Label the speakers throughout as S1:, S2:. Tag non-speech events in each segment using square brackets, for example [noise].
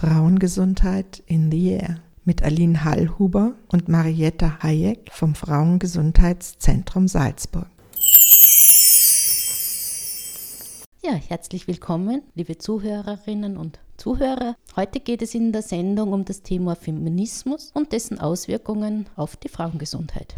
S1: Frauengesundheit in the Air mit Aline Hallhuber und Marietta Hayek vom Frauengesundheitszentrum Salzburg.
S2: Ja, herzlich willkommen, liebe Zuhörerinnen und Zuhörer. Heute geht es in der Sendung um das Thema Feminismus und dessen Auswirkungen auf die Frauengesundheit.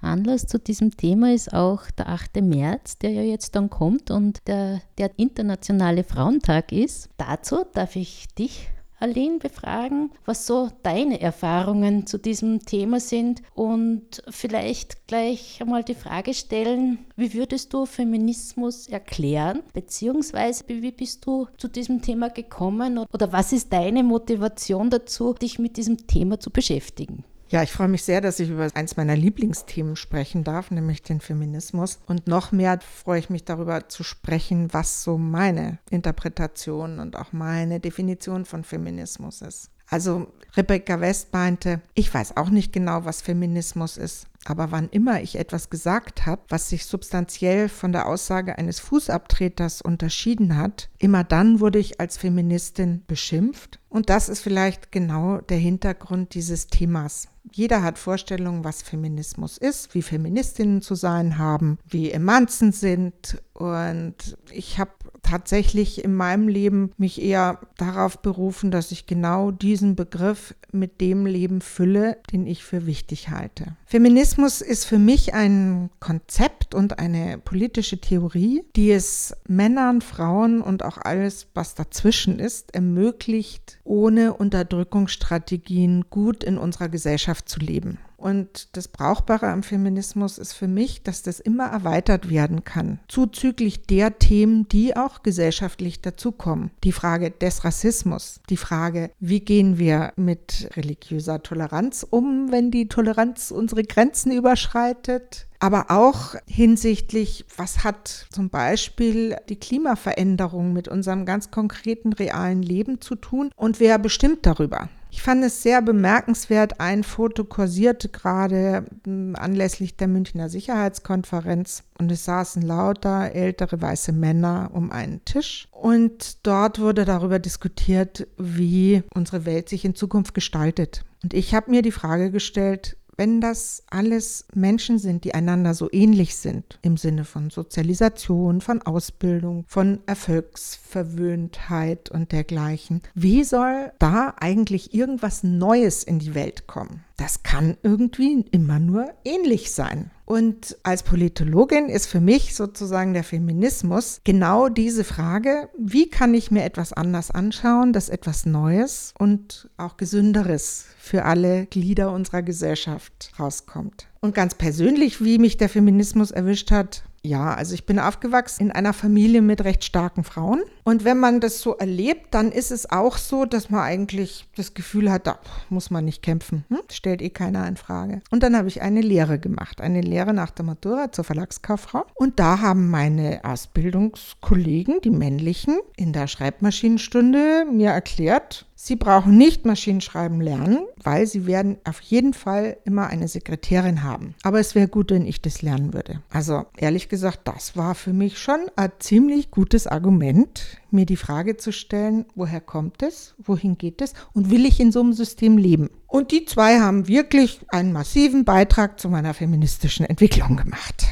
S2: Anlass zu diesem Thema ist auch der 8. März, der ja jetzt dann kommt und der, der internationale Frauentag ist. Dazu darf ich dich, Aline, befragen, was so deine Erfahrungen zu diesem Thema sind und vielleicht gleich einmal die Frage stellen, wie würdest du Feminismus erklären, beziehungsweise wie bist du zu diesem Thema gekommen oder was ist deine Motivation dazu, dich mit diesem Thema zu beschäftigen?
S1: Ja, ich freue mich sehr, dass ich über eins meiner Lieblingsthemen sprechen darf, nämlich den Feminismus. Und noch mehr freue ich mich darüber zu sprechen, was so meine Interpretation und auch meine Definition von Feminismus ist. Also Rebecca West meinte, ich weiß auch nicht genau, was Feminismus ist. Aber wann immer ich etwas gesagt habe, was sich substanziell von der Aussage eines Fußabtreters unterschieden hat, immer dann wurde ich als Feministin beschimpft. Und das ist vielleicht genau der Hintergrund dieses Themas. Jeder hat Vorstellungen, was Feminismus ist, wie Feministinnen zu sein haben, wie Emanzen sind. Und ich habe tatsächlich in meinem Leben mich eher darauf berufen, dass ich genau diesen Begriff mit dem Leben fülle, den ich für wichtig halte. Feminismus ist für mich ein Konzept und eine politische Theorie, die es Männern, Frauen und auch alles, was dazwischen ist, ermöglicht, ohne Unterdrückungsstrategien gut in unserer Gesellschaft zu leben. Und das Brauchbare am Feminismus ist für mich, dass das immer erweitert werden kann, zuzüglich der Themen, die auch gesellschaftlich dazukommen. Die Frage des Rassismus, die Frage, wie gehen wir mit religiöser Toleranz um, wenn die Toleranz unsere Grenzen überschreitet, aber auch hinsichtlich, was hat zum Beispiel die Klimaveränderung mit unserem ganz konkreten realen Leben zu tun und wer bestimmt darüber? Ich fand es sehr bemerkenswert, ein Foto kursierte gerade hm, anlässlich der Münchner Sicherheitskonferenz und es saßen lauter ältere weiße Männer um einen Tisch und dort wurde darüber diskutiert, wie unsere Welt sich in Zukunft gestaltet. Und ich habe mir die Frage gestellt, wenn das alles Menschen sind, die einander so ähnlich sind, im Sinne von Sozialisation, von Ausbildung, von Erfolgsverwöhntheit und dergleichen, wie soll da eigentlich irgendwas Neues in die Welt kommen? Das kann irgendwie immer nur ähnlich sein. Und als Politologin ist für mich sozusagen der Feminismus genau diese Frage, wie kann ich mir etwas anders anschauen, das etwas Neues und auch Gesünderes für alle Glieder unserer Gesellschaft rauskommt. Und ganz persönlich, wie mich der Feminismus erwischt hat, ja, also ich bin aufgewachsen in einer Familie mit recht starken Frauen. Und wenn man das so erlebt, dann ist es auch so, dass man eigentlich das Gefühl hat, da muss man nicht kämpfen. Hm? Stellt eh keiner in Frage. Und dann habe ich eine Lehre gemacht, eine Lehre nach der Matura zur Verlagskauffrau. Und da haben meine Ausbildungskollegen, die männlichen, in der Schreibmaschinenstunde mir erklärt, Sie brauchen nicht Maschinenschreiben lernen, weil Sie werden auf jeden Fall immer eine Sekretärin haben. Aber es wäre gut, wenn ich das lernen würde. Also ehrlich gesagt, das war für mich schon ein ziemlich gutes Argument, mir die Frage zu stellen, woher kommt es, wohin geht es und will ich in so einem System leben? Und die zwei haben wirklich einen massiven Beitrag zu meiner feministischen Entwicklung gemacht.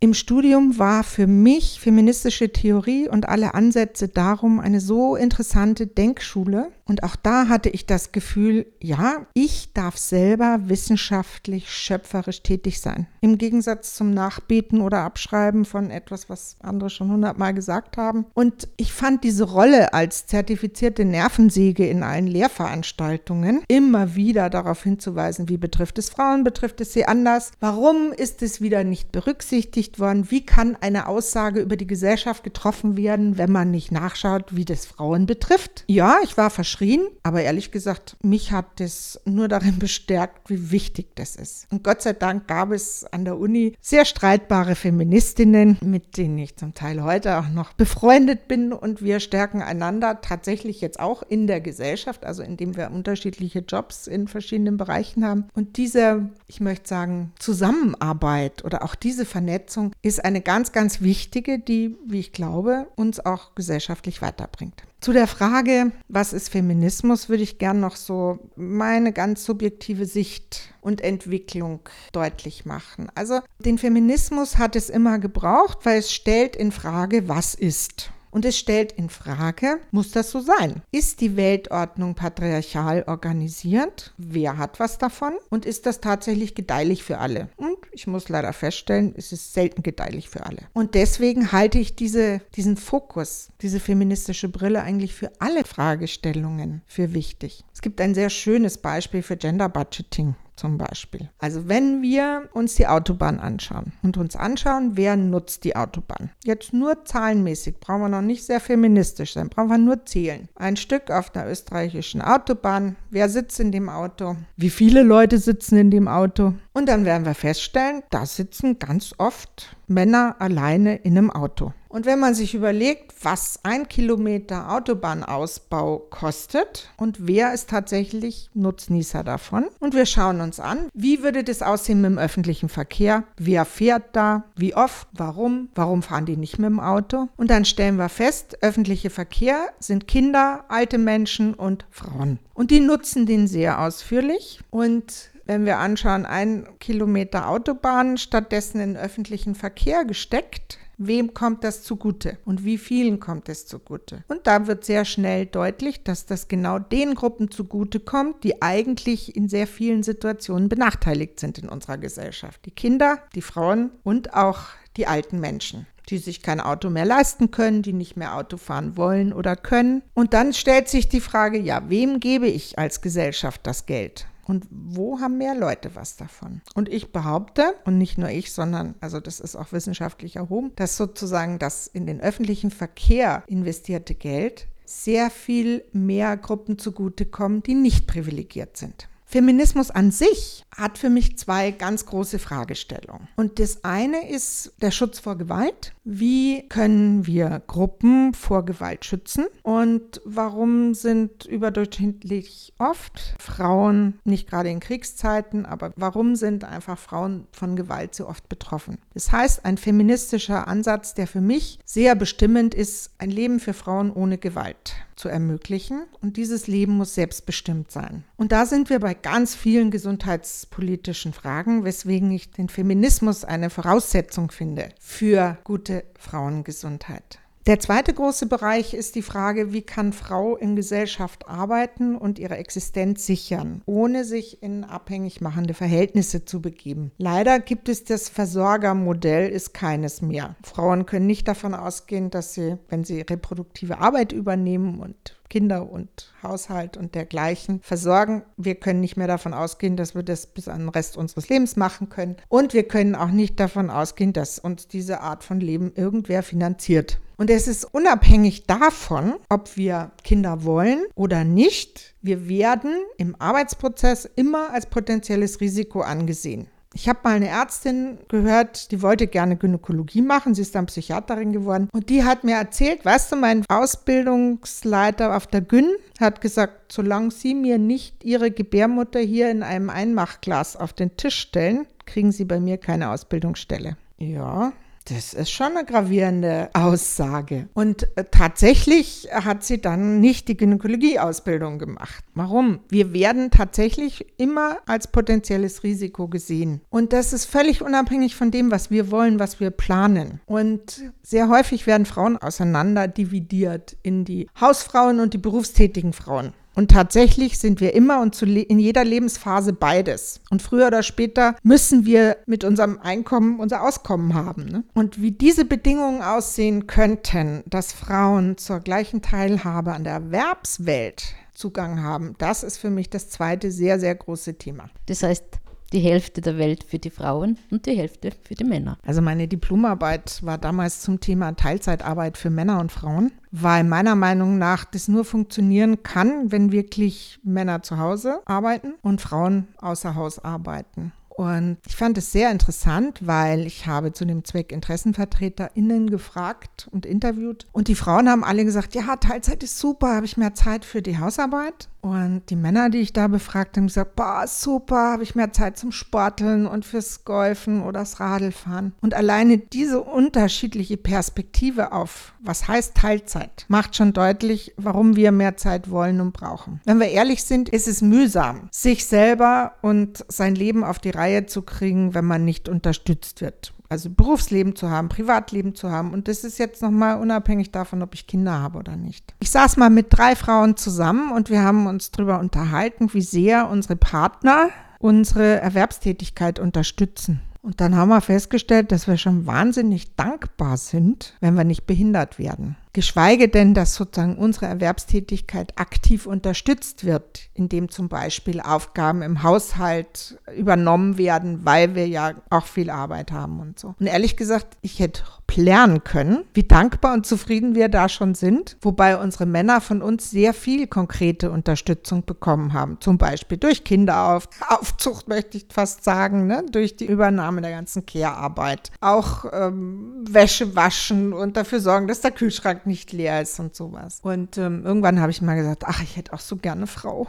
S1: Im Studium war für mich feministische Theorie und alle Ansätze darum eine so interessante Denkschule. Und auch da hatte ich das Gefühl, ja, ich darf selber wissenschaftlich, schöpferisch tätig sein. Im Gegensatz zum Nachbeten oder Abschreiben von etwas, was andere schon hundertmal gesagt haben. Und ich fand diese Rolle als zertifizierte Nervensäge in allen Lehrveranstaltungen immer wieder darauf hinzuweisen, wie betrifft es Frauen, betrifft es sie anders, warum ist es wieder nicht berücksichtigt worden, wie kann eine Aussage über die Gesellschaft getroffen werden, wenn man nicht nachschaut, wie das Frauen betrifft. Ja, ich war verschrien, aber ehrlich gesagt, mich hat das nur darin [laughs] bestärkt, wie wichtig das ist. Und Gott sei Dank gab es an der Uni sehr streitbare Feministinnen, mit denen ich zum Teil heute auch noch befreundet bin und wir stärken einander tatsächlich jetzt auch in der Gesellschaft, also indem wir unterschiedliche Jobs in verschiedenen Bereichen haben. Und diese, ich möchte sagen, Zusammenarbeit oder auch diese Vernetzung ist eine ganz, ganz wichtige, die, wie ich glaube, uns auch gesellschaftlich weiterbringt. Zu der Frage, was ist Feminismus, würde ich gern noch so meine ganz subjektive Sicht und Entwicklung deutlich machen. Also den Feminismus hat es immer gebraucht, weil es stellt in Frage, was ist. Und es stellt in Frage, muss das so sein? Ist die Weltordnung patriarchal organisiert? Wer hat was davon? Und ist das tatsächlich gedeihlich für alle? Und ich muss leider feststellen, es ist selten gedeihlich für alle. Und deswegen halte ich diese, diesen Fokus, diese feministische Brille eigentlich für alle Fragestellungen für wichtig. Es gibt ein sehr schönes Beispiel für Gender Budgeting zum Beispiel. Also wenn wir uns die Autobahn anschauen und uns anschauen, wer nutzt die Autobahn. Jetzt nur zahlenmäßig, brauchen wir noch nicht sehr feministisch sein, brauchen wir nur zählen. Ein Stück auf einer österreichischen Autobahn, wer sitzt in dem Auto, wie viele Leute sitzen in dem Auto. Und dann werden wir feststellen, da sitzen ganz oft Männer alleine in einem Auto. Und wenn man sich überlegt, was ein Kilometer Autobahnausbau kostet und wer ist tatsächlich Nutznießer davon, und wir schauen uns an, wie würde das aussehen mit dem öffentlichen Verkehr, wer fährt da, wie oft, warum, warum fahren die nicht mit dem Auto, und dann stellen wir fest, öffentlicher Verkehr sind Kinder, alte Menschen und Frauen. Und die nutzen den sehr ausführlich. Und wenn wir anschauen, ein Kilometer Autobahn stattdessen in öffentlichen Verkehr gesteckt, Wem kommt das zugute und wie vielen kommt es zugute? Und da wird sehr schnell deutlich, dass das genau den Gruppen zugute kommt, die eigentlich in sehr vielen Situationen benachteiligt sind in unserer Gesellschaft. Die Kinder, die Frauen und auch die alten Menschen die sich kein Auto mehr leisten können, die nicht mehr Auto fahren wollen oder können. Und dann stellt sich die Frage, ja, wem gebe ich als Gesellschaft das Geld? Und wo haben mehr Leute was davon? Und ich behaupte, und nicht nur ich, sondern, also das ist auch wissenschaftlich erhoben, dass sozusagen das in den öffentlichen Verkehr investierte Geld sehr viel mehr Gruppen zugutekommt, die nicht privilegiert sind. Feminismus an sich hat für mich zwei ganz große Fragestellungen. Und das eine ist der Schutz vor Gewalt. Wie können wir Gruppen vor Gewalt schützen? Und warum sind überdurchschnittlich oft Frauen, nicht gerade in Kriegszeiten, aber warum sind einfach Frauen von Gewalt so oft betroffen? Das heißt, ein feministischer Ansatz, der für mich sehr bestimmend ist, ein Leben für Frauen ohne Gewalt zu ermöglichen. Und dieses Leben muss selbstbestimmt sein. Und da sind wir bei ganz vielen gesundheitspolitischen Fragen, weswegen ich den Feminismus eine Voraussetzung finde für gute Frauengesundheit. Der zweite große Bereich ist die Frage, wie kann Frau in Gesellschaft arbeiten und ihre Existenz sichern, ohne sich in abhängig machende Verhältnisse zu begeben. Leider gibt es das Versorgermodell, ist keines mehr. Frauen können nicht davon ausgehen, dass sie, wenn sie reproduktive Arbeit übernehmen und Kinder und Haushalt und dergleichen versorgen. Wir können nicht mehr davon ausgehen, dass wir das bis an den Rest unseres Lebens machen können. Und wir können auch nicht davon ausgehen, dass uns diese Art von Leben irgendwer finanziert. Und es ist unabhängig davon, ob wir Kinder wollen oder nicht. Wir werden im Arbeitsprozess immer als potenzielles Risiko angesehen. Ich habe mal eine Ärztin gehört, die wollte gerne Gynäkologie machen. Sie ist dann Psychiaterin geworden. Und die hat mir erzählt, weißt du, mein Ausbildungsleiter auf der Gyn hat gesagt, solange Sie mir nicht Ihre Gebärmutter hier in einem Einmachglas auf den Tisch stellen, kriegen Sie bei mir keine Ausbildungsstelle. Ja, das ist schon eine gravierende Aussage. Und äh, tatsächlich hat sie dann nicht die Gynäkologieausbildung gemacht. Warum? Wir werden tatsächlich immer als potenzielles Risiko gesehen. Und das ist völlig unabhängig von dem, was wir wollen, was wir planen. Und sehr häufig werden Frauen auseinander dividiert in die Hausfrauen und die berufstätigen Frauen. Und tatsächlich sind wir immer und in jeder Lebensphase beides. Und früher oder später müssen wir mit unserem Einkommen unser Auskommen haben. Ne? Und wie diese Bedingungen aussehen könnten, dass Frauen zur gleichen Teilhabe an der Erwerbswelt Zugang haben, das ist für mich das zweite sehr, sehr große Thema.
S2: Das heißt, die Hälfte der Welt für die Frauen und die Hälfte für die Männer.
S1: Also meine Diplomarbeit war damals zum Thema Teilzeitarbeit für Männer und Frauen, weil meiner Meinung nach das nur funktionieren kann, wenn wirklich Männer zu Hause arbeiten und Frauen außer Haus arbeiten. Und ich fand es sehr interessant, weil ich habe zu dem Zweck InteressenvertreterInnen gefragt und interviewt. Und die Frauen haben alle gesagt, ja, Teilzeit ist super, habe ich mehr Zeit für die Hausarbeit. Und die Männer, die ich da befragt habe, haben gesagt, boah, super, habe ich mehr Zeit zum Sporteln und fürs Golfen oder das Radlfahren. Und alleine diese unterschiedliche Perspektive auf, was heißt Teilzeit, macht schon deutlich, warum wir mehr Zeit wollen und brauchen. Wenn wir ehrlich sind, ist es mühsam, sich selber und sein Leben auf die Reihe zu kriegen, wenn man nicht unterstützt wird also Berufsleben zu haben, Privatleben zu haben. Und das ist jetzt nochmal unabhängig davon, ob ich Kinder habe oder nicht. Ich saß mal mit drei Frauen zusammen und wir haben uns darüber unterhalten, wie sehr unsere Partner unsere Erwerbstätigkeit unterstützen. Und dann haben wir festgestellt, dass wir schon wahnsinnig dankbar sind, wenn wir nicht behindert werden. Geschweige denn, dass sozusagen unsere Erwerbstätigkeit aktiv unterstützt wird, indem zum Beispiel Aufgaben im Haushalt übernommen werden, weil wir ja auch viel Arbeit haben und so. Und ehrlich gesagt, ich hätte lernen können, wie dankbar und zufrieden wir da schon sind, wobei unsere Männer von uns sehr viel konkrete Unterstützung bekommen haben, zum Beispiel durch Kinderaufzucht, möchte ich fast sagen, ne? durch die Übernahme der ganzen Care-Arbeit, auch ähm, Wäsche waschen und dafür sorgen, dass der Kühlschrank nicht leer ist und sowas. Und ähm, irgendwann habe ich mal gesagt, ach, ich hätte auch so gerne eine Frau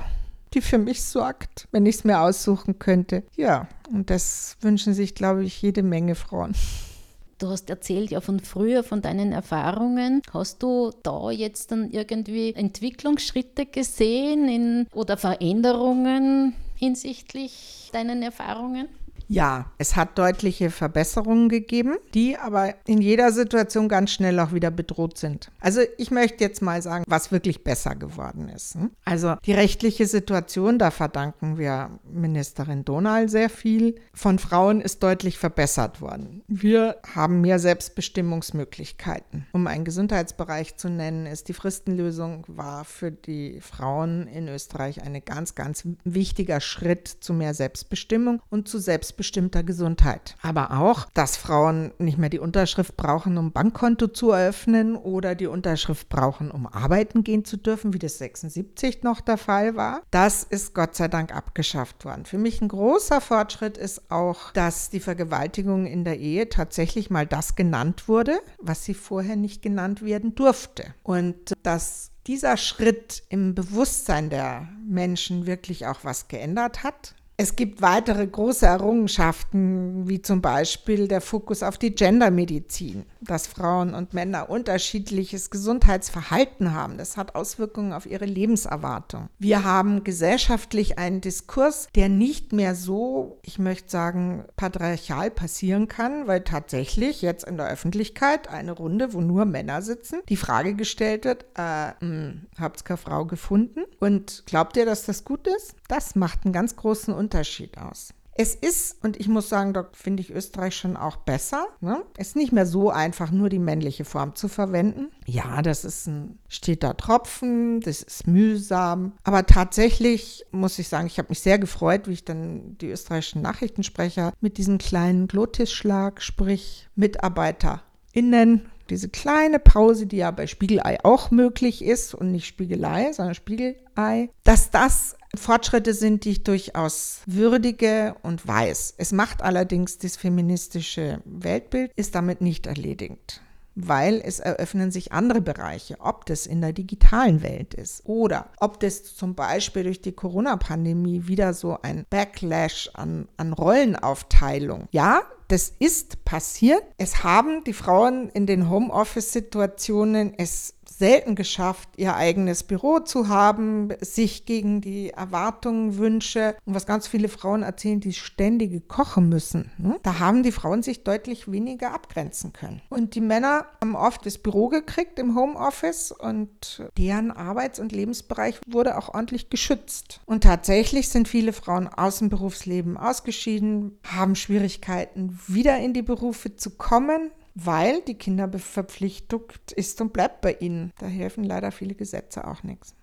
S1: die für mich sorgt, wenn ich es mir aussuchen könnte. Ja, und das wünschen sich, glaube ich, jede Menge Frauen.
S2: Du hast erzählt ja von früher, von deinen Erfahrungen. Hast du da jetzt dann irgendwie Entwicklungsschritte gesehen in, oder Veränderungen hinsichtlich deinen Erfahrungen?
S1: Ja, es hat deutliche Verbesserungen gegeben, die aber in jeder Situation ganz schnell auch wieder bedroht sind. Also ich möchte jetzt mal sagen, was wirklich besser geworden ist. Hm? Also die rechtliche Situation, da verdanken wir Ministerin Donal sehr viel, von Frauen ist deutlich verbessert worden. Wir haben mehr Selbstbestimmungsmöglichkeiten. Um einen Gesundheitsbereich zu nennen, ist die Fristenlösung war für die Frauen in Österreich ein ganz, ganz wichtiger Schritt zu mehr Selbstbestimmung und zu Selbstbestimmung selbstbestimmter Gesundheit. Aber auch, dass Frauen nicht mehr die Unterschrift brauchen, um Bankkonto zu eröffnen oder die Unterschrift brauchen, um arbeiten gehen zu dürfen, wie das 76 noch der Fall war. Das ist Gott sei Dank abgeschafft worden. Für mich ein großer Fortschritt ist auch, dass die Vergewaltigung in der Ehe tatsächlich mal das genannt wurde, was sie vorher nicht genannt werden durfte. Und dass dieser Schritt im Bewusstsein der Menschen wirklich auch was geändert hat. Es gibt weitere große Errungenschaften, wie zum Beispiel der Fokus auf die Gendermedizin, dass Frauen und Männer unterschiedliches Gesundheitsverhalten haben. Das hat Auswirkungen auf ihre Lebenserwartung. Wir haben gesellschaftlich einen Diskurs, der nicht mehr so, ich möchte sagen, patriarchal passieren kann, weil tatsächlich jetzt in der Öffentlichkeit eine Runde, wo nur Männer sitzen, die Frage gestellt wird, äh, hm, habt ihr keine Frau gefunden? Und glaubt ihr, dass das gut ist? Das macht einen ganz großen Unterschied aus. Es ist, und ich muss sagen, da finde ich Österreich schon auch besser. Ne? Es ist nicht mehr so einfach, nur die männliche Form zu verwenden. Ja, das ist ein steter Tropfen, das ist mühsam. Aber tatsächlich muss ich sagen, ich habe mich sehr gefreut, wie ich dann die österreichischen Nachrichtensprecher mit diesem kleinen Glotisschlag, sprich MitarbeiterInnen, diese kleine Pause, die ja bei Spiegelei auch möglich ist und nicht Spiegelei, sondern Spiegelei, dass das Fortschritte sind, die ich durchaus würdige und weiß. Es macht allerdings das feministische Weltbild, ist damit nicht erledigt weil es eröffnen sich andere Bereiche, ob das in der digitalen Welt ist oder ob das zum Beispiel durch die Corona-Pandemie wieder so ein Backlash an, an Rollenaufteilung. Ja, das ist passiert. Es haben die Frauen in den Homeoffice-Situationen es selten geschafft, ihr eigenes Büro zu haben, sich gegen die Erwartungen, Wünsche und was ganz viele Frauen erzählen, die ständige kochen müssen. Ne? Da haben die Frauen sich deutlich weniger abgrenzen können. Und die Männer haben oft das Büro gekriegt im Homeoffice und deren Arbeits- und Lebensbereich wurde auch ordentlich geschützt. Und tatsächlich sind viele Frauen aus dem Berufsleben ausgeschieden, haben Schwierigkeiten, wieder in die Berufe zu kommen, weil die Kinderverpflichtung ist und bleibt bei ihnen. Da helfen leider viele Gesetze auch nichts.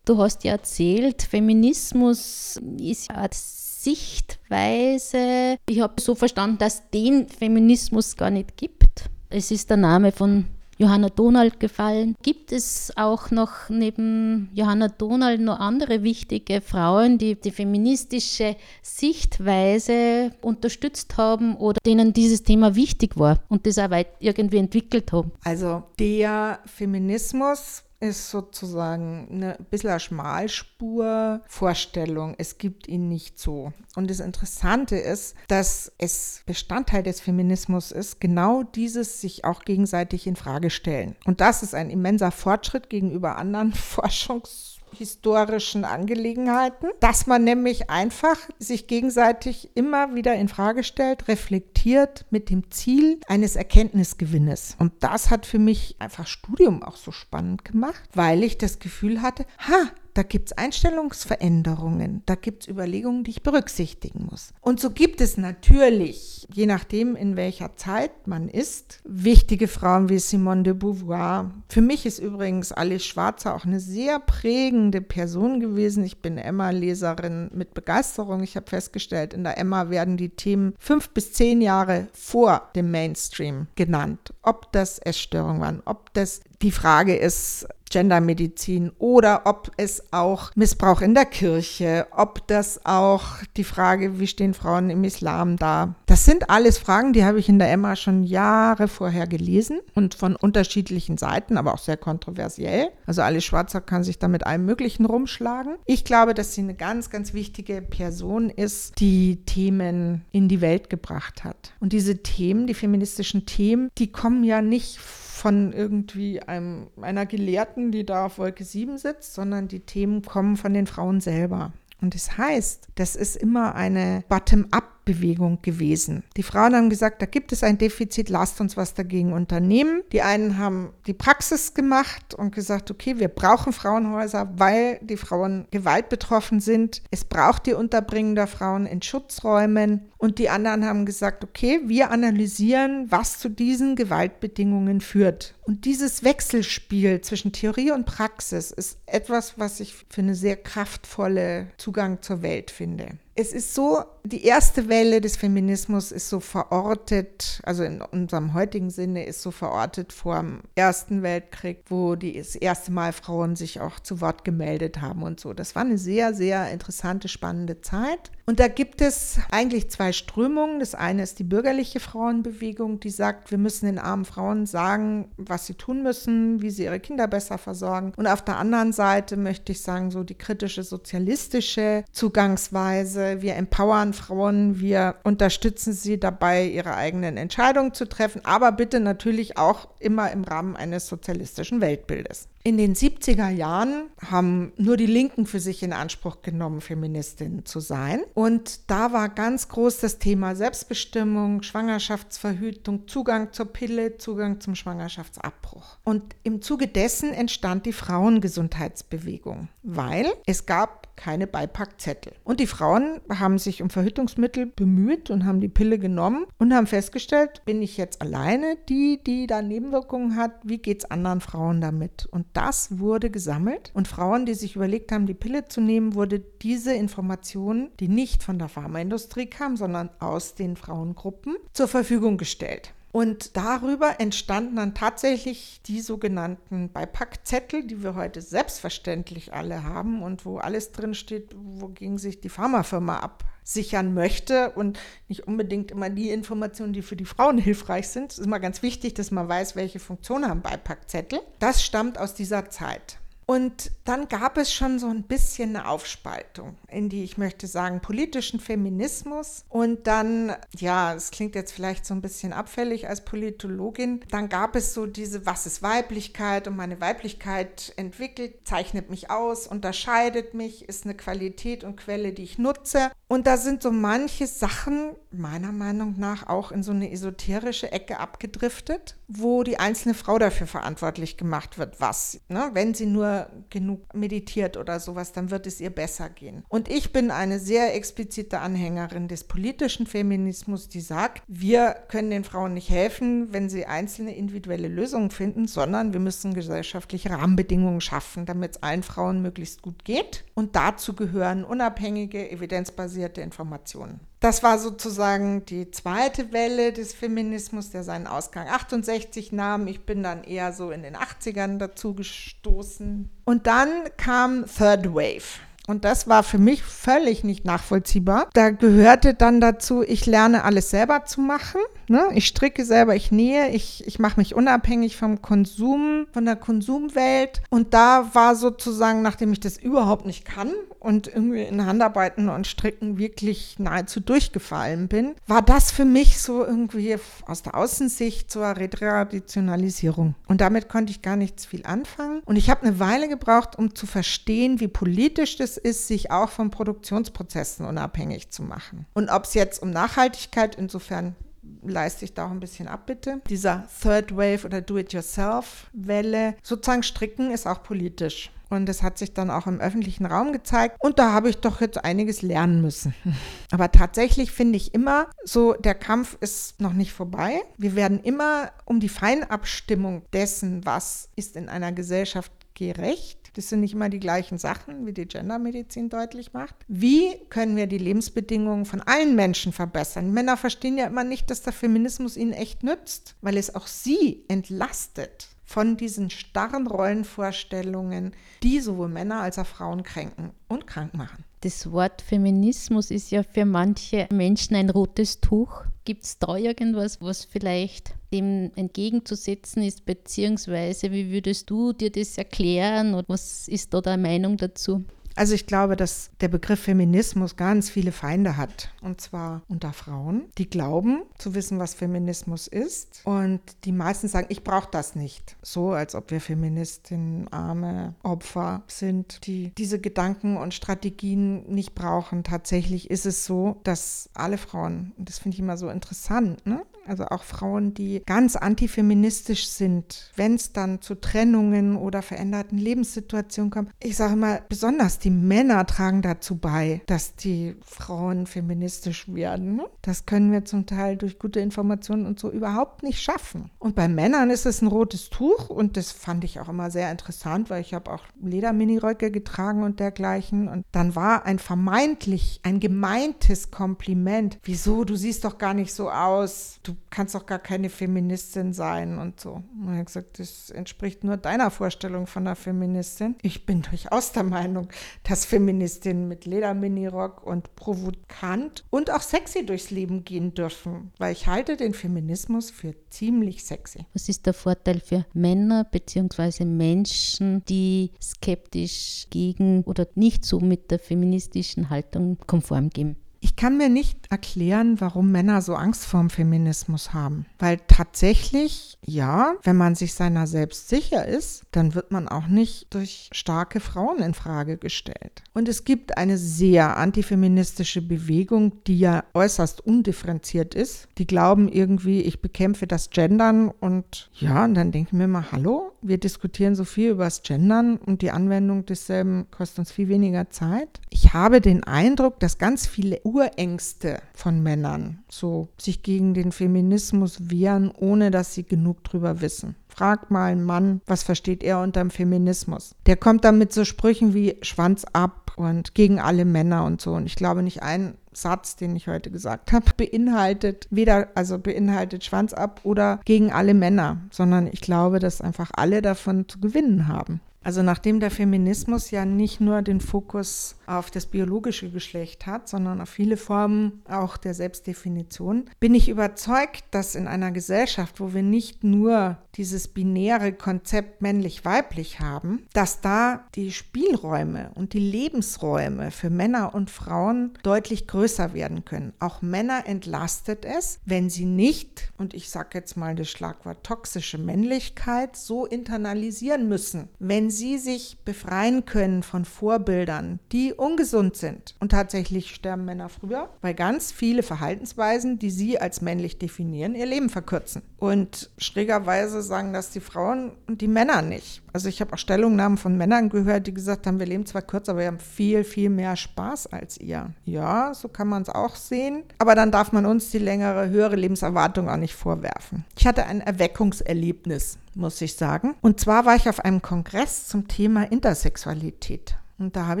S2: Du hast ja erzählt, Feminismus ist eine Sichtweise. Ich habe so verstanden, dass den Feminismus gar nicht gibt. Es ist der Name von Johanna Donald gefallen. Gibt es auch noch neben Johanna Donald noch andere wichtige Frauen, die die feministische Sichtweise unterstützt haben oder denen dieses Thema wichtig war und das auch weit irgendwie entwickelt haben?
S1: Also der Feminismus ist sozusagen eine bisschen eine Schmalspur-Vorstellung. Es gibt ihn nicht so. Und das Interessante ist, dass es Bestandteil des Feminismus ist, genau dieses sich auch gegenseitig in Frage stellen. Und das ist ein immenser Fortschritt gegenüber anderen [laughs] Forschungs historischen Angelegenheiten, dass man nämlich einfach sich gegenseitig immer wieder in Frage stellt, reflektiert mit dem Ziel eines Erkenntnisgewinnes. Und das hat für mich einfach Studium auch so spannend gemacht, weil ich das Gefühl hatte, ha, da gibt es Einstellungsveränderungen, da gibt es Überlegungen, die ich berücksichtigen muss. Und so gibt es natürlich, je nachdem, in welcher Zeit man ist, wichtige Frauen wie Simone de Beauvoir. Für mich ist übrigens Alice Schwarzer auch eine sehr prägende Person gewesen. Ich bin Emma-Leserin mit Begeisterung. Ich habe festgestellt, in der Emma werden die Themen fünf bis zehn Jahre vor dem Mainstream genannt. Ob das Essstörungen waren, ob das die Frage ist, Gendermedizin oder ob es auch Missbrauch in der Kirche, ob das auch die Frage, wie stehen Frauen im Islam da. Das sind alles Fragen, die habe ich in der Emma schon Jahre vorher gelesen und von unterschiedlichen Seiten, aber auch sehr kontroversiell. Also Alice Schwarzer kann sich da mit allem Möglichen rumschlagen. Ich glaube, dass sie eine ganz, ganz wichtige Person ist, die Themen in die Welt gebracht hat. Und diese Themen, die feministischen Themen, die kommen ja nicht von irgendwie einem, einer Gelehrten, die da auf Wolke 7 sitzt, sondern die Themen kommen von den Frauen selber. Und das heißt, das ist immer eine Bottom-up Bewegung gewesen. Die Frauen haben gesagt, da gibt es ein Defizit, lasst uns was dagegen unternehmen. Die einen haben die Praxis gemacht und gesagt, okay, wir brauchen Frauenhäuser, weil die Frauen gewaltbetroffen sind. Es braucht die Unterbringung der Frauen in Schutzräumen. Und die anderen haben gesagt, okay, wir analysieren, was zu diesen Gewaltbedingungen führt. Und dieses Wechselspiel zwischen Theorie und Praxis ist etwas, was ich für eine sehr kraftvolle Zugang zur Welt finde es ist so, die erste Welle des Feminismus ist so verortet, also in unserem heutigen Sinne ist so verortet vor dem Ersten Weltkrieg, wo die, das erste Mal Frauen sich auch zu Wort gemeldet haben und so. Das war eine sehr, sehr interessante, spannende Zeit. Und da gibt es eigentlich zwei Strömungen. Das eine ist die bürgerliche Frauenbewegung, die sagt, wir müssen den armen Frauen sagen, was sie tun müssen, wie sie ihre Kinder besser versorgen. Und auf der anderen Seite möchte ich sagen, so die kritische sozialistische Zugangsweise. Wir empowern Frauen, wir unterstützen sie dabei, ihre eigenen Entscheidungen zu treffen, aber bitte natürlich auch immer im Rahmen eines sozialistischen Weltbildes. In den 70er Jahren haben nur die Linken für sich in Anspruch genommen, Feministinnen zu sein. Und da war ganz groß das Thema Selbstbestimmung, Schwangerschaftsverhütung, Zugang zur Pille, Zugang zum Schwangerschaftsabbruch. Und im Zuge dessen entstand die Frauengesundheitsbewegung, weil es gab keine Beipackzettel. Und die Frauen haben sich um Verhütungsmittel bemüht und haben die Pille genommen und haben festgestellt, bin ich jetzt alleine die, die da Nebenwirkungen hat? Wie geht es anderen Frauen damit? Und das wurde gesammelt und Frauen, die sich überlegt haben, die Pille zu nehmen, wurde diese Information, die nicht von der Pharmaindustrie kam, sondern aus den Frauengruppen, zur Verfügung gestellt. Und darüber entstanden dann tatsächlich die sogenannten Beipackzettel, die wir heute selbstverständlich alle haben und wo alles drinsteht, wogegen sich die Pharmafirma absichern möchte und nicht unbedingt immer die Informationen, die für die Frauen hilfreich sind. Es ist immer ganz wichtig, dass man weiß, welche Funktion haben Beipackzettel. Das stammt aus dieser Zeit. Und dann gab es schon so ein bisschen eine Aufspaltung in die, ich möchte sagen, politischen Feminismus. Und dann, ja, es klingt jetzt vielleicht so ein bisschen abfällig als Politologin, dann gab es so diese, was ist Weiblichkeit und meine Weiblichkeit entwickelt, zeichnet mich aus, unterscheidet mich, ist eine Qualität und Quelle, die ich nutze. Und da sind so manche Sachen meiner Meinung nach auch in so eine esoterische Ecke abgedriftet, wo die einzelne Frau dafür verantwortlich gemacht wird, was. Ne? Wenn sie nur genug meditiert oder sowas, dann wird es ihr besser gehen. Und ich bin eine sehr explizite Anhängerin des politischen Feminismus, die sagt, wir können den Frauen nicht helfen, wenn sie einzelne individuelle Lösungen finden, sondern wir müssen gesellschaftliche Rahmenbedingungen schaffen, damit es allen Frauen möglichst gut geht. Und dazu gehören unabhängige, evidenzbasierte faktenbasierte Informationen. Das war sozusagen die zweite Welle des Feminismus, der seinen Ausgang 68 nahm. Ich bin dann eher so in den 80ern dazu gestoßen. Und dann kam Third Wave. Und das war für mich völlig nicht nachvollziehbar. Da gehörte dann dazu, ich lerne alles selber zu machen. Ne? Ich stricke selber, ich nähe, ich, ich mache mich unabhängig vom Konsum, von der Konsumwelt. Und da war sozusagen, nachdem ich das überhaupt nicht kann und irgendwie in Handarbeiten und Stricken wirklich nahezu durchgefallen bin, war das für mich so irgendwie aus der Außensicht zur Retraditionalisierung. Und damit konnte ich gar nichts viel anfangen. Und ich habe eine Weile gebraucht, um zu verstehen, wie politisch das ist, sich auch von Produktionsprozessen unabhängig zu machen. Und ob es jetzt um Nachhaltigkeit, insofern leiste ich da auch ein bisschen ab, bitte. Dieser Third Wave oder Do-it-yourself-Welle, sozusagen stricken ist auch politisch. Und das hat sich dann auch im öffentlichen Raum gezeigt. Und da habe ich doch jetzt einiges lernen müssen. [laughs] Aber tatsächlich finde ich immer, so der Kampf ist noch nicht vorbei. Wir werden immer um die Feinabstimmung dessen, was ist in einer Gesellschaft gerecht. Das sind nicht immer die gleichen Sachen, wie die Gendermedizin deutlich macht. Wie können wir die Lebensbedingungen von allen Menschen verbessern? Männer verstehen ja immer nicht, dass der Feminismus ihnen echt nützt, weil es auch sie entlastet von diesen starren Rollenvorstellungen, die sowohl Männer als auch Frauen kränken und krank machen.
S2: Das Wort Feminismus ist ja für manche Menschen ein rotes Tuch. Gibt es da irgendwas, was vielleicht dem entgegenzusetzen ist, beziehungsweise wie würdest du dir das erklären und was ist da deine Meinung dazu?
S1: Also ich glaube, dass der Begriff Feminismus ganz viele Feinde hat. Und zwar unter Frauen, die glauben zu wissen, was Feminismus ist. Und die meisten sagen, ich brauche das nicht. So, als ob wir Feministinnen, arme Opfer sind, die diese Gedanken und Strategien nicht brauchen. Tatsächlich ist es so, dass alle Frauen, und das finde ich immer so interessant, ne? Also auch Frauen, die ganz antifeministisch sind, wenn es dann zu Trennungen oder veränderten Lebenssituationen kommt. Ich sage mal, besonders die Männer tragen dazu bei, dass die Frauen feministisch werden. Ne? Das können wir zum Teil durch gute Informationen und so überhaupt nicht schaffen. Und bei Männern ist es ein rotes Tuch und das fand ich auch immer sehr interessant, weil ich habe auch Lederminiröcke getragen und dergleichen. Und dann war ein vermeintlich, ein gemeintes Kompliment. Wieso, du siehst doch gar nicht so aus. Du kannst doch gar keine Feministin sein und so. Und er hat gesagt, das entspricht nur deiner Vorstellung von einer Feministin. Ich bin durchaus der Meinung, dass Feministinnen mit Lederminirock und provokant und auch sexy durchs Leben gehen dürfen, weil ich halte den Feminismus für ziemlich sexy.
S2: Was ist der Vorteil für Männer bzw. Menschen, die skeptisch gegen oder nicht so mit der feministischen Haltung konform gehen?
S1: Ich kann mir nicht erklären, warum Männer so Angst vorm Feminismus haben. Weil tatsächlich, ja, wenn man sich seiner selbst sicher ist, dann wird man auch nicht durch starke Frauen in Frage gestellt. Und es gibt eine sehr antifeministische Bewegung, die ja äußerst undifferenziert ist. Die glauben irgendwie, ich bekämpfe das Gendern und ja, und dann denken wir mal, hallo, wir diskutieren so viel über das Gendern und die Anwendung desselben kostet uns viel weniger Zeit. Ich habe den Eindruck, dass ganz viele Urängste von Männern so sich gegen den Feminismus wehren, ohne dass sie genug drüber wissen. Frag mal einen Mann, was versteht er unter dem Feminismus? Der kommt dann mit so Sprüchen wie Schwanz ab und gegen alle Männer und so. Und ich glaube nicht ein Satz, den ich heute gesagt habe, beinhaltet weder, also beinhaltet Schwanz ab oder gegen alle Männer, sondern ich glaube, dass einfach alle davon zu gewinnen haben. Also nachdem der Feminismus ja nicht nur den Fokus auf das biologische Geschlecht hat, sondern auf viele Formen auch der Selbstdefinition, bin ich überzeugt, dass in einer Gesellschaft, wo wir nicht nur dieses binäre Konzept männlich-weiblich haben, dass da die Spielräume und die Lebensräume für Männer und Frauen deutlich größer werden können. Auch Männer entlastet es, wenn sie nicht, und ich sage jetzt mal das Schlagwort toxische Männlichkeit, so internalisieren müssen, wenn sie sich befreien können von Vorbildern, die ungesund sind. Und tatsächlich sterben Männer früher, weil ganz viele Verhaltensweisen, die sie als männlich definieren, ihr Leben verkürzen. Und schrägerweise sagen das die Frauen und die Männer nicht. Also ich habe auch Stellungnahmen von Männern gehört, die gesagt haben, wir leben zwar kürzer, aber wir haben viel, viel mehr Spaß als ihr. Ja, so kann man es auch sehen. Aber dann darf man uns die längere, höhere Lebenserwartung auch nicht vorwerfen. Ich hatte ein Erweckungserlebnis, muss ich sagen. Und zwar war ich auf einem Kongress zum Thema Intersexualität. Und da habe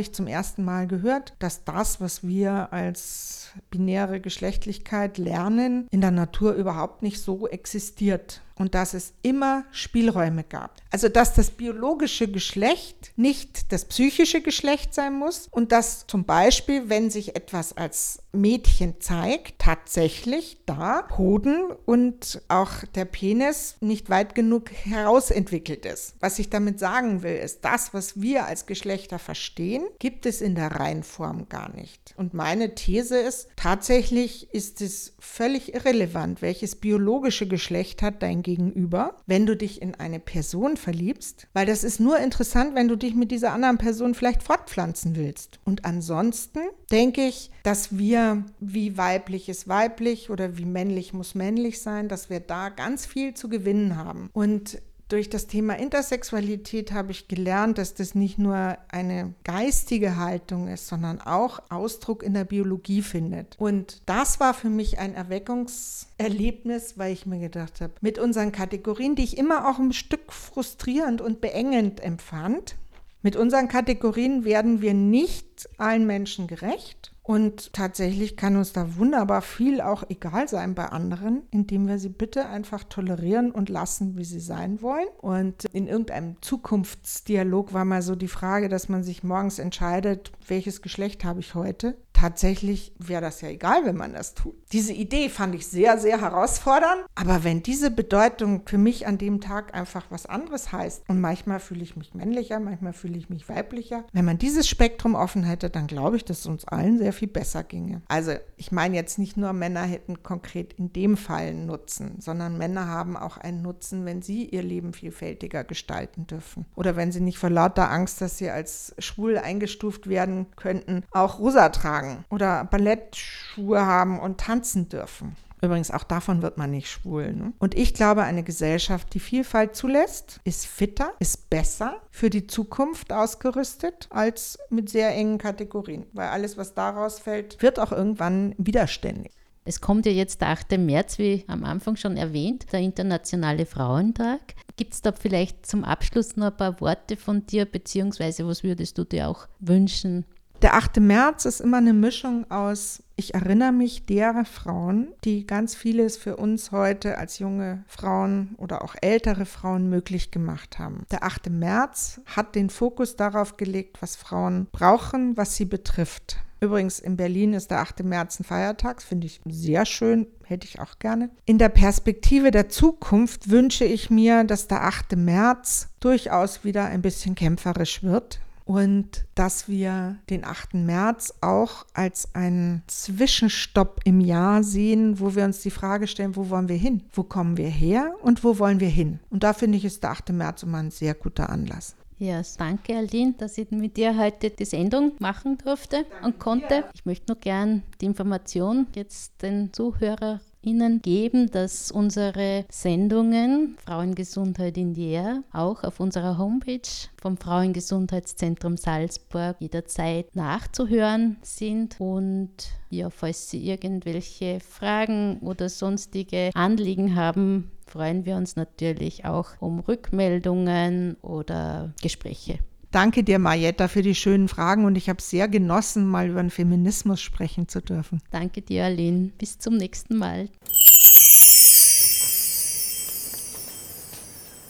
S1: ich zum ersten Mal gehört, dass das, was wir als binäre Geschlechtlichkeit lernen, in der Natur überhaupt nicht so existiert und dass es immer Spielräume gab. Also dass das biologische Geschlecht nicht das psychische Geschlecht sein muss und dass zum Beispiel, wenn sich etwas als Mädchen zeigt, tatsächlich da Hoden und auch der Penis nicht weit genug herausentwickelt ist. Was ich damit sagen will, ist, das, was wir als Geschlechter verstehen, gibt es in der Reihenform gar nicht. Und meine These ist, tatsächlich ist es völlig irrelevant, welches biologische Geschlecht hat dein Gegenüber, wenn du dich in eine Person verliebst, weil das ist nur interessant, wenn du dich mit dieser anderen Person vielleicht fortpflanzen willst. Und ansonsten denke ich, dass wir, wie weiblich ist weiblich oder wie männlich muss männlich sein, dass wir da ganz viel zu gewinnen haben. Und durch das Thema Intersexualität habe ich gelernt, dass das nicht nur eine geistige Haltung ist, sondern auch Ausdruck in der Biologie findet. Und das war für mich ein Erweckungserlebnis, weil ich mir gedacht habe, mit unseren Kategorien, die ich immer auch ein Stück frustrierend und beengend empfand, mit unseren Kategorien werden wir nicht allen Menschen gerecht. Und tatsächlich kann uns da wunderbar viel auch egal sein bei anderen, indem wir sie bitte einfach tolerieren und lassen, wie sie sein wollen. Und in irgendeinem Zukunftsdialog war mal so die Frage, dass man sich morgens entscheidet, welches Geschlecht habe ich heute tatsächlich wäre das ja egal, wenn man das tut. Diese Idee fand ich sehr, sehr herausfordernd. Aber wenn diese Bedeutung für mich an dem Tag einfach was anderes heißt und manchmal fühle ich mich männlicher, manchmal fühle ich mich weiblicher, wenn man dieses Spektrum offen hätte, dann glaube ich, dass es uns allen sehr viel besser ginge. Also ich meine jetzt nicht nur Männer hätten konkret in dem Fall einen Nutzen, sondern Männer haben auch einen Nutzen, wenn sie ihr Leben vielfältiger gestalten dürfen. Oder wenn sie nicht vor lauter Angst, dass sie als schwul eingestuft werden könnten, auch rosa tragen tragen oder Ballettschuhe haben und tanzen dürfen. Übrigens, auch davon wird man nicht schwul. Ne? Und ich glaube, eine Gesellschaft, die Vielfalt zulässt, ist fitter, ist besser für die Zukunft ausgerüstet als mit sehr engen Kategorien. Weil alles, was daraus fällt, wird auch irgendwann widerständig.
S2: Es kommt ja jetzt der 8. März, wie am Anfang schon erwähnt, der Internationale Frauentag. Gibt es da vielleicht zum Abschluss noch ein paar Worte von dir, beziehungsweise was würdest du dir auch wünschen,
S1: der 8. März ist immer eine Mischung aus, ich erinnere mich derer Frauen, die ganz vieles für uns heute als junge Frauen oder auch ältere Frauen möglich gemacht haben. Der 8. März hat den Fokus darauf gelegt, was Frauen brauchen, was sie betrifft. Übrigens, in Berlin ist der 8. März ein Feiertag, finde ich sehr schön, hätte ich auch gerne. In der Perspektive der Zukunft wünsche ich mir, dass der 8. März durchaus wieder ein bisschen kämpferisch wird und dass wir den 8. März auch als einen Zwischenstopp im Jahr sehen, wo wir uns die Frage stellen, wo wollen wir hin? Wo kommen wir her und wo wollen wir hin? Und da finde ich, ist der 8. März immer ein sehr guter Anlass.
S2: Ja, danke Aline, dass ich mit dir heute die Sendung machen durfte und konnte. Ich möchte nur gern die Information jetzt den Zuhörern Ihnen geben, dass unsere Sendungen Frauengesundheit in die Air auch auf unserer Homepage vom Frauengesundheitszentrum Salzburg jederzeit nachzuhören sind. Und ja, falls Sie irgendwelche Fragen oder sonstige Anliegen haben, freuen wir uns natürlich auch um Rückmeldungen oder Gespräche.
S1: Danke dir, Marietta, für die schönen Fragen und ich habe sehr genossen, mal über den Feminismus sprechen zu dürfen.
S2: Danke dir, Aline. Bis zum nächsten Mal.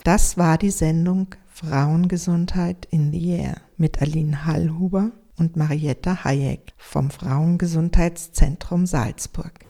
S1: Das war die Sendung Frauengesundheit in the Air mit Aline Hallhuber und Marietta Hayek vom Frauengesundheitszentrum Salzburg.